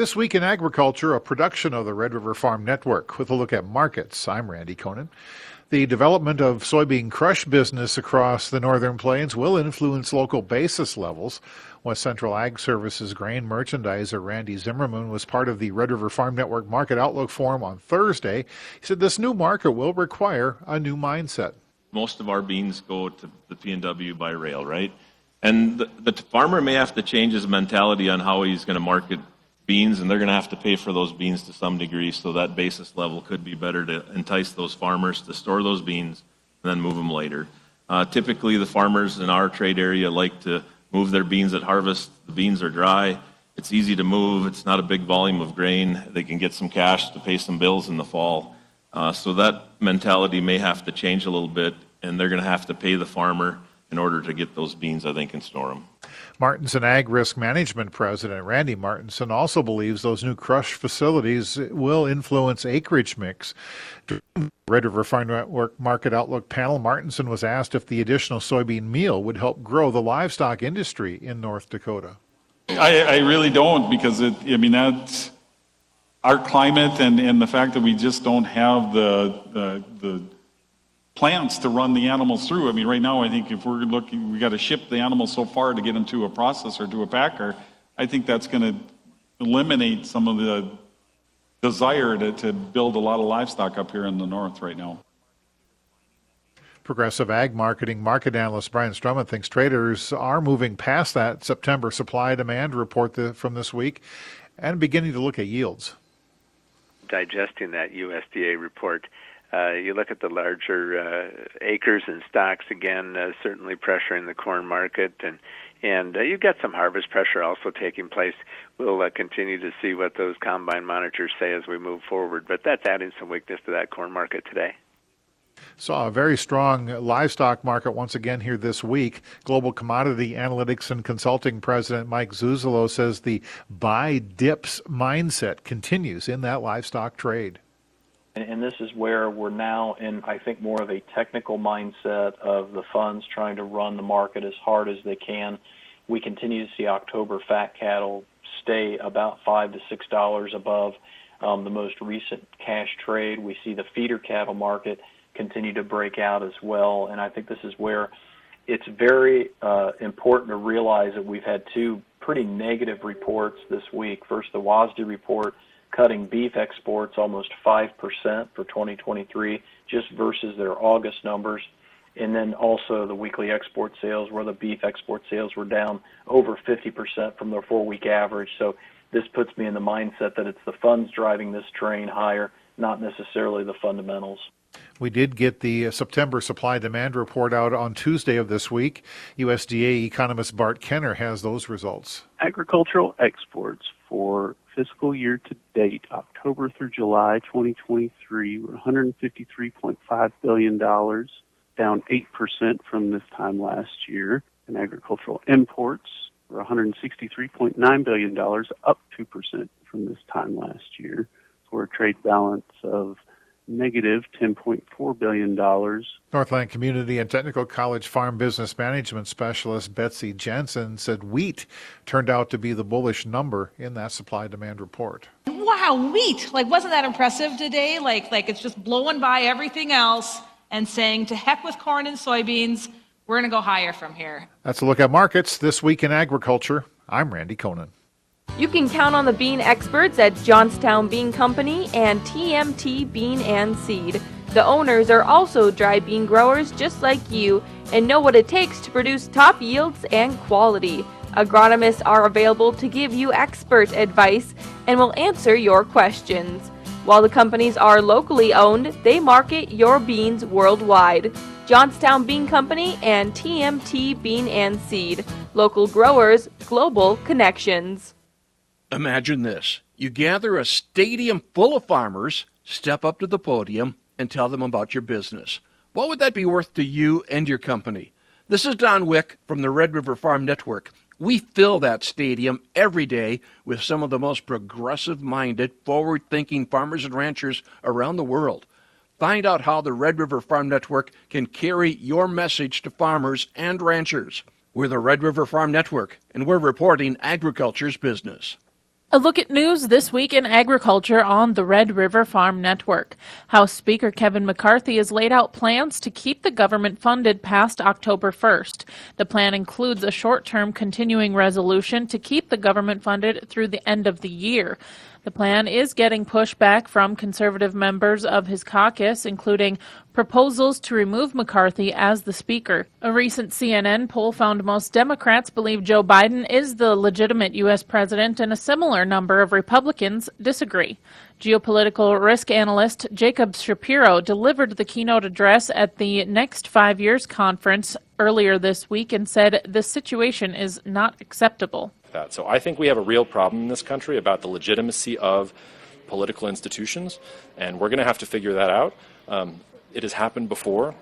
This week in agriculture, a production of the Red River Farm Network with a look at markets. I'm Randy Koenen. The development of soybean crush business across the northern plains will influence local basis levels. West Central Ag Services grain merchandiser Randy Zimmerman was part of the Red River Farm Network Market Outlook Forum on Thursday. He said this new market will require a new mindset. Most of our beans go to the PNW by rail, right? And the, the farmer may have to change his mentality on how he's going to market beans, and they're going to have to pay for those beans to some degree. So that basis level could be better to entice those farmers to store those beans and then move them later. Uh, typically, the farmers in our trade area like to move their beans at harvest. The beans are dry. It's easy to move. It's not a big volume of grain. They can get some cash to pay some bills in the fall. Uh, so that mentality may have to change a little bit, and they're going to have to pay the farmer in order to get those beans, I think, and store them. Martinson Ag Risk Management President Randy Martinson also believes those new crush facilities will influence acreage mix. Red River Farm Network Market Outlook panel, Martinson was asked if the additional soybean meal would help grow the livestock industry in North Dakota. I, I really don't because it, I mean, that's our climate and, and the fact that we just don't have the, the, the plants to run the animals through. I mean, right now, I think if we're looking, we got to ship the animals so far to get them to a processor, to a packer. I think that's going to eliminate some of the desire to, to build a lot of livestock up here in the north right now. Progressive Ag Marketing market analyst Brian Strumman thinks traders are moving past that September supply demand report from this week and beginning to look at yields. Digesting that USDA report uh, you look at the larger uh, acres and stocks again, uh, certainly pressuring the corn market, and and uh, you've got some harvest pressure also taking place. We'll uh, continue to see what those combine monitors say as we move forward, but that's adding some weakness to that corn market today. Saw a very strong livestock market once again here this week. Global Commodity Analytics and Consulting President Mike Zuzolo says the buy dips mindset continues in that livestock trade. And, and this is where we're now in, I think, more of a technical mindset of the funds trying to run the market as hard as they can. We continue to see October fat cattle stay about five to six dollars above um, the most recent cash trade. We see the feeder cattle market continue to break out as well, and I think this is where it's very uh, important to realize that we've had two pretty negative reports this week. First, the WASDE report cutting beef exports almost 5% for 2023 just versus their August numbers. And then also the weekly export sales, where the beef export sales were down over 50% from their four week average. So this puts me in the mindset that it's the funds driving this train higher, not necessarily the fundamentals. We did get the uh, September supply demand report out on Tuesday of this week. USDA economist Bart Kenner has those results. Agricultural exports for fiscal year to date, October through July 2023, were $153.5 billion, down 8% from this time last year. And agricultural imports were $163.9 billion, up 2% from this time last year, for a trade balance of negative $10.4 billion. Northland Community and Technical College Farm Business Management Specialist Betsy Jensen said wheat turned out to be the bullish number in that supply demand report. Wow, wheat! Like, wasn't that impressive today? Like, like it's just blowing by everything else and saying to heck with corn and soybeans. We're going to go higher from here. That's a look at markets this week in agriculture. I'm Randy Koenen. You can count on the bean experts at Johnstown Bean Company and TMT Bean and Seed. The owners are also dry bean growers just like you and know what it takes to produce top yields and quality. Agronomists are available to give you expert advice and will answer your questions. While the companies are locally owned, they market your beans worldwide. Johnstown Bean Company and TMT Bean and Seed. Local growers, global connections. Imagine this you gather a stadium full of farmers, step up to the podium, and tell them about your business. What would that be worth to you and your company? This is Don Wick from the Red River Farm Network. We fill that stadium every day with some of the most progressive minded, forward thinking farmers and ranchers around the world. Find out how the Red River Farm Network can carry your message to farmers and ranchers. We're the Red River Farm Network, and we're reporting agriculture's business. A look at news this week in agriculture on the Red River Farm Network. House Speaker Kevin McCarthy has laid out plans to keep the government funded past October 1st. The plan includes a short term continuing resolution to keep the government funded through the end of the year. The plan is getting pushback from conservative members of his caucus, including proposals to remove McCarthy as the Speaker. A recent CNN poll found most Democrats believe Joe Biden is the legitimate U.S. president, and a similar number of Republicans disagree. Geopolitical risk analyst Jacob Shapiro delivered the keynote address at the Next Five Years conference earlier this week and said the situation is not acceptable that. So I think we have a real problem in this country about the legitimacy of political institutions, and we're going to have to figure that out. Um, it has happened before.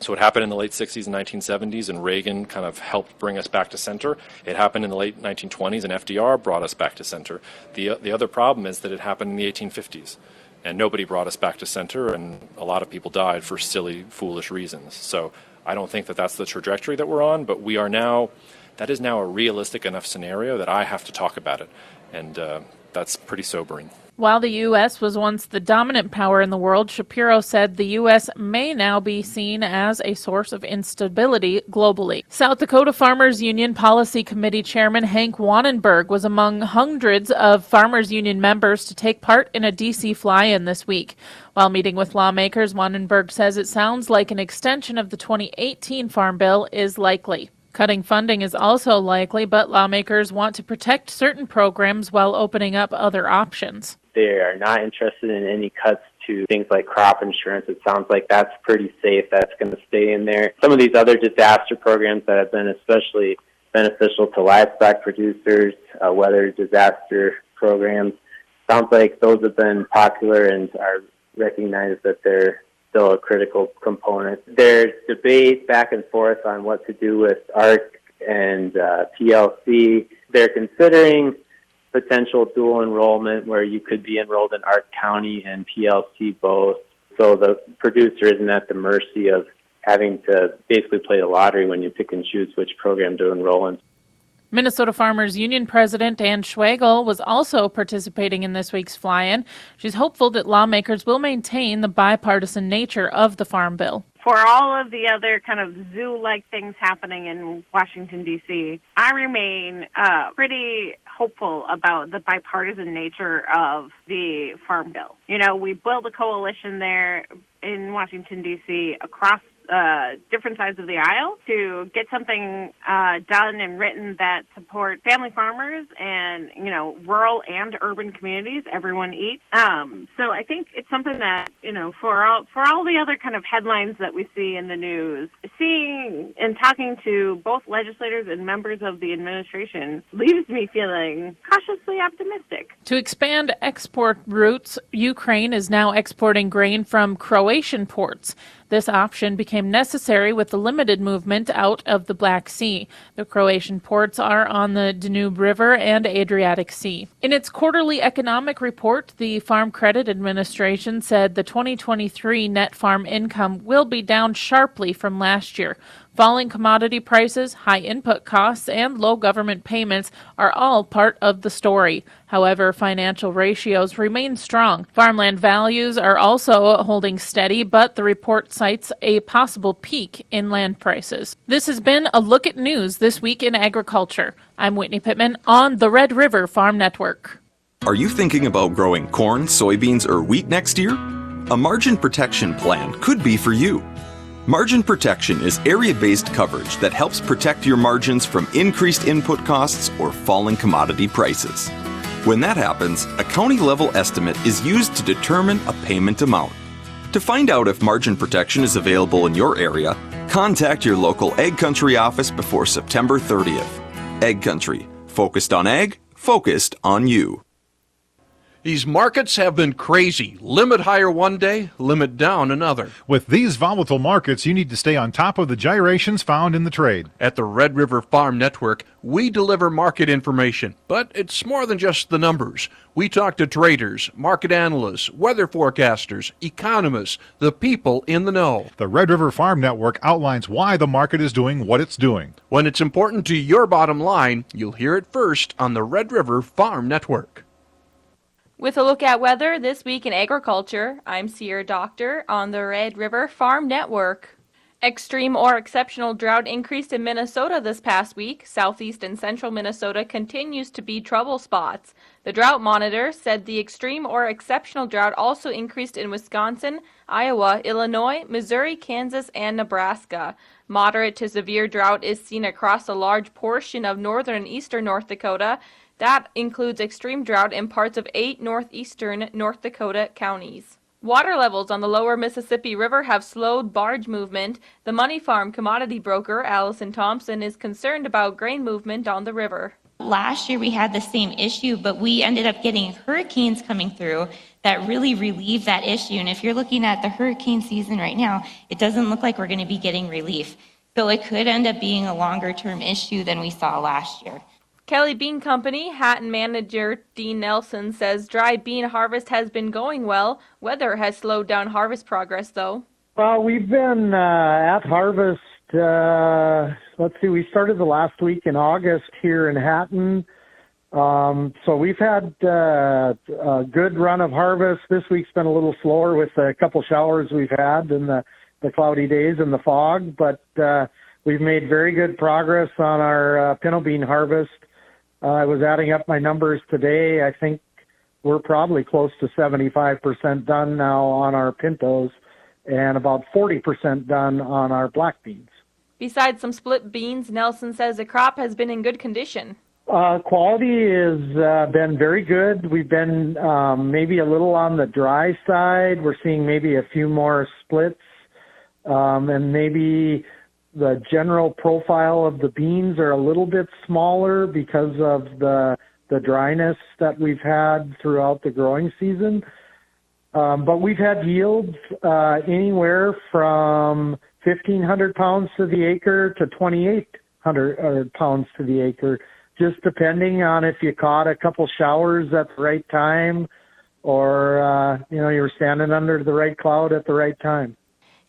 So it happened in the late 60s and 1970s, and Reagan kind of helped bring us back to center. It happened in the late 1920s, and FDR brought us back to center. The, the other problem is that it happened in the 1850s, and nobody brought us back to center, and a lot of people died for silly, foolish reasons. So I don't think that that's the trajectory that we're on, but we are now that is now a realistic enough scenario that I have to talk about it. And uh, that's pretty sobering. While the U.S. was once the dominant power in the world, Shapiro said the U.S. may now be seen as a source of instability globally. South Dakota Farmers Union Policy Committee Chairman Hank Wannenberg was among hundreds of Farmers Union members to take part in a D.C. fly in this week. While meeting with lawmakers, Wannenberg says it sounds like an extension of the 2018 Farm Bill is likely. Cutting funding is also likely, but lawmakers want to protect certain programs while opening up other options. They are not interested in any cuts to things like crop insurance. It sounds like that's pretty safe. That's going to stay in there. Some of these other disaster programs that have been especially beneficial to livestock producers, uh, weather disaster programs, sounds like those have been popular and are recognized that they're still a critical component. There's debate back and forth on what to do with ARC and uh, PLC. They're considering potential dual enrollment where you could be enrolled in ARC County and PLC both. So the producer isn't at the mercy of having to basically play the lottery when you pick and choose which program to enroll in. Minnesota Farmers Union President Ann Schwagerl was also participating in this week's fly in. She's hopeful that lawmakers will maintain the bipartisan nature of the Farm Bill. For all of the other kind of zoo like things happening in Washington, D.C., I remain uh, pretty hopeful about the bipartisan nature of the Farm Bill. You know, we built a coalition there in Washington, D.C. across uh, different sides of the aisle to get something uh, done and written that support family farmers and you know rural and urban communities. Everyone eats. Um, so I think it's something that you know for all for all the other kind of headlines that we see in the news, seeing and talking to both legislators and members of the administration leaves me feeling cautiously optimistic. To expand export routes, Ukraine is now exporting grain from Croatian ports. This option became necessary with the limited movement out of the Black Sea. The Croatian ports are on the Danube River and Adriatic Sea. In its quarterly economic report, the Farm Credit Administration said the 2023 net farm income will be down sharply from last year. Falling commodity prices, high input costs, and low government payments are all part of the story. However, financial ratios remain strong. Farmland values are also holding steady, but the report cites a possible peak in land prices. This has been a look at news this week in agriculture. I'm Whitney Pittman on the Red River Farm Network. Are you thinking about growing corn, soybeans, or wheat next year? A margin protection plan could be for you. Margin protection is area based coverage that helps protect your margins from increased input costs or falling commodity prices. When that happens, a county level estimate is used to determine a payment amount. To find out if margin protection is available in your area, contact your local Ag Country office before September 30th. Ag Country, focused on ag, focused on you. These markets have been crazy. Limit higher one day, limit down another. With these volatile markets, you need to stay on top of the gyrations found in the trade. At the Red River Farm Network, we deliver market information, but it's more than just the numbers. We talk to traders, market analysts, weather forecasters, economists, the people in the know. The Red River Farm Network outlines why the market is doing what it's doing. When it's important to your bottom line, you'll hear it first on the Red River Farm Network. With a look at weather this week in agriculture, I'm Sierra Doctor on the Red River Farm Network. Extreme or exceptional drought increased in Minnesota this past week. Southeast and central Minnesota continues to be trouble spots. The drought monitor said the extreme or exceptional drought also increased in Wisconsin, Iowa, Illinois, Missouri, Kansas, and Nebraska. Moderate to severe drought is seen across a large portion of northern and eastern North Dakota. That includes extreme drought in parts of eight northeastern North Dakota counties. Water levels on the lower Mississippi River have slowed barge movement. The Money Farm commodity broker, Allison Thompson, is concerned about grain movement on the river. Last year we had the same issue, but we ended up getting hurricanes coming through that really relieved that issue. And if you're looking at the hurricane season right now, it doesn't look like we're going to be getting relief. So it could end up being a longer term issue than we saw last year. Kelly Bean Company Hatton manager Dean Nelson says dry bean harvest has been going well. Weather has slowed down harvest progress, though. Well, we've been uh, at harvest. Uh, let's see, we started the last week in August here in Hatton. Um, so we've had uh, a good run of harvest. This week's been a little slower with a couple showers we've had and the, the cloudy days and the fog, but uh, we've made very good progress on our uh, pinto bean harvest. Uh, I was adding up my numbers today. I think we're probably close to 75% done now on our pintos and about 40% done on our black beans. Besides some split beans, Nelson says the crop has been in good condition. Uh, quality has uh, been very good. We've been um, maybe a little on the dry side. We're seeing maybe a few more splits, um, and maybe the general profile of the beans are a little bit smaller because of the the dryness that we've had throughout the growing season. Um, but we've had yields uh, anywhere from 1,500 pounds to the acre to 2,800 uh, pounds to the acre, just depending on if you caught a couple showers at the right time or, uh, you know, you were standing under the right cloud at the right time.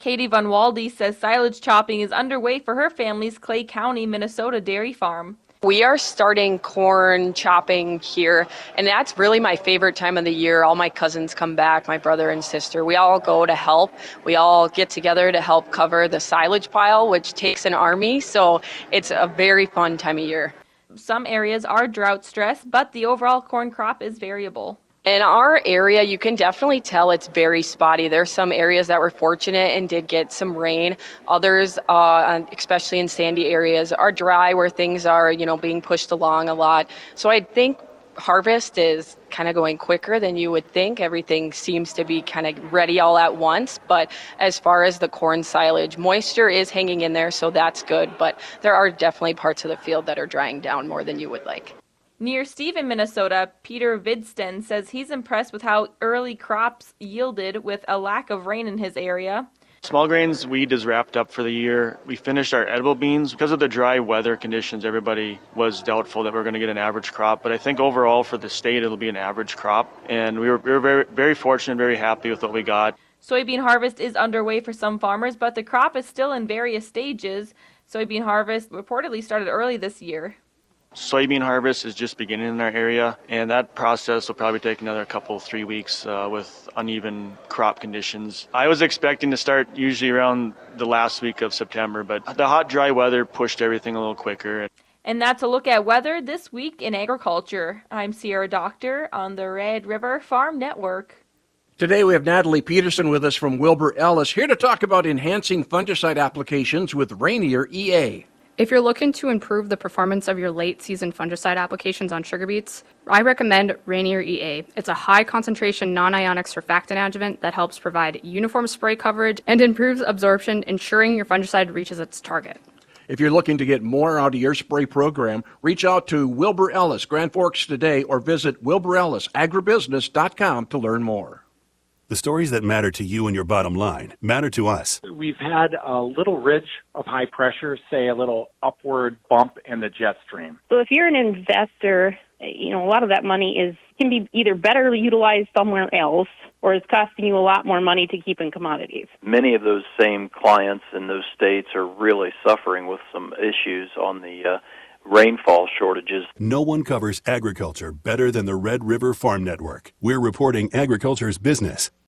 Katie Von Walde says silage chopping is underway for her family's Clay County, Minnesota dairy farm. We are starting corn chopping here, and that's really my favorite time of the year. All my cousins come back, my brother and sister. We all go to help. We all get together to help cover the silage pile, which takes an army, so it's a very fun time of year. Some areas are drought stressed, but the overall corn crop is variable. In our area, you can definitely tell it's very spotty. There's some areas that were fortunate and did get some rain. Others, uh, especially in sandy areas, are dry where things are, you know, being pushed along a lot. So I think harvest is kind of going quicker than you would think. Everything seems to be kind of ready all at once. But as far as the corn silage, moisture is hanging in there, so that's good. But there are definitely parts of the field that are drying down more than you would like. Near Stephen, Minnesota, Peter Vidsten says he's impressed with how early crops yielded with a lack of rain in his area. Small grains wheat is wrapped up for the year. We finished our edible beans. Because of the dry weather conditions, everybody was doubtful that we are going to get an average crop. But I think overall for the state, it'll be an average crop. And we were, we were very, very fortunate, very happy with what we got. Soybean harvest is underway for some farmers, but the crop is still in various stages. Soybean harvest reportedly started early this year. Soybean harvest is just beginning in our area, and that process will probably take another couple, three weeks uh, with uneven crop conditions. I was expecting to start usually around the last week of September, but the hot, dry weather pushed everything a little quicker. And that's a look at weather this week in agriculture. I'm Sierra Doctor on the Red River Farm Network. Today we have Natalie Peterson with us from Wilbur Ellis here to talk about enhancing fungicide applications with Rainier EA. If you're looking to improve the performance of your late season fungicide applications on sugar beets, I recommend Rainier EA. It's a high concentration non ionic surfactant adjuvant that helps provide uniform spray coverage and improves absorption, ensuring your fungicide reaches its target. If you're looking to get more out of your spray program, reach out to Wilbur Ellis, Grand Forks today, or visit wilburellisagribusiness.com to learn more. The stories that matter to you and your bottom line matter to us. We've had a little ridge of high pressure, say a little upward bump in the jet stream. So if you're an investor, you know, a lot of that money is can be either better utilized somewhere else or is costing you a lot more money to keep in commodities. Many of those same clients in those states are really suffering with some issues on the uh, rainfall shortages. No one covers agriculture better than the Red River Farm Network. We're reporting agriculture's business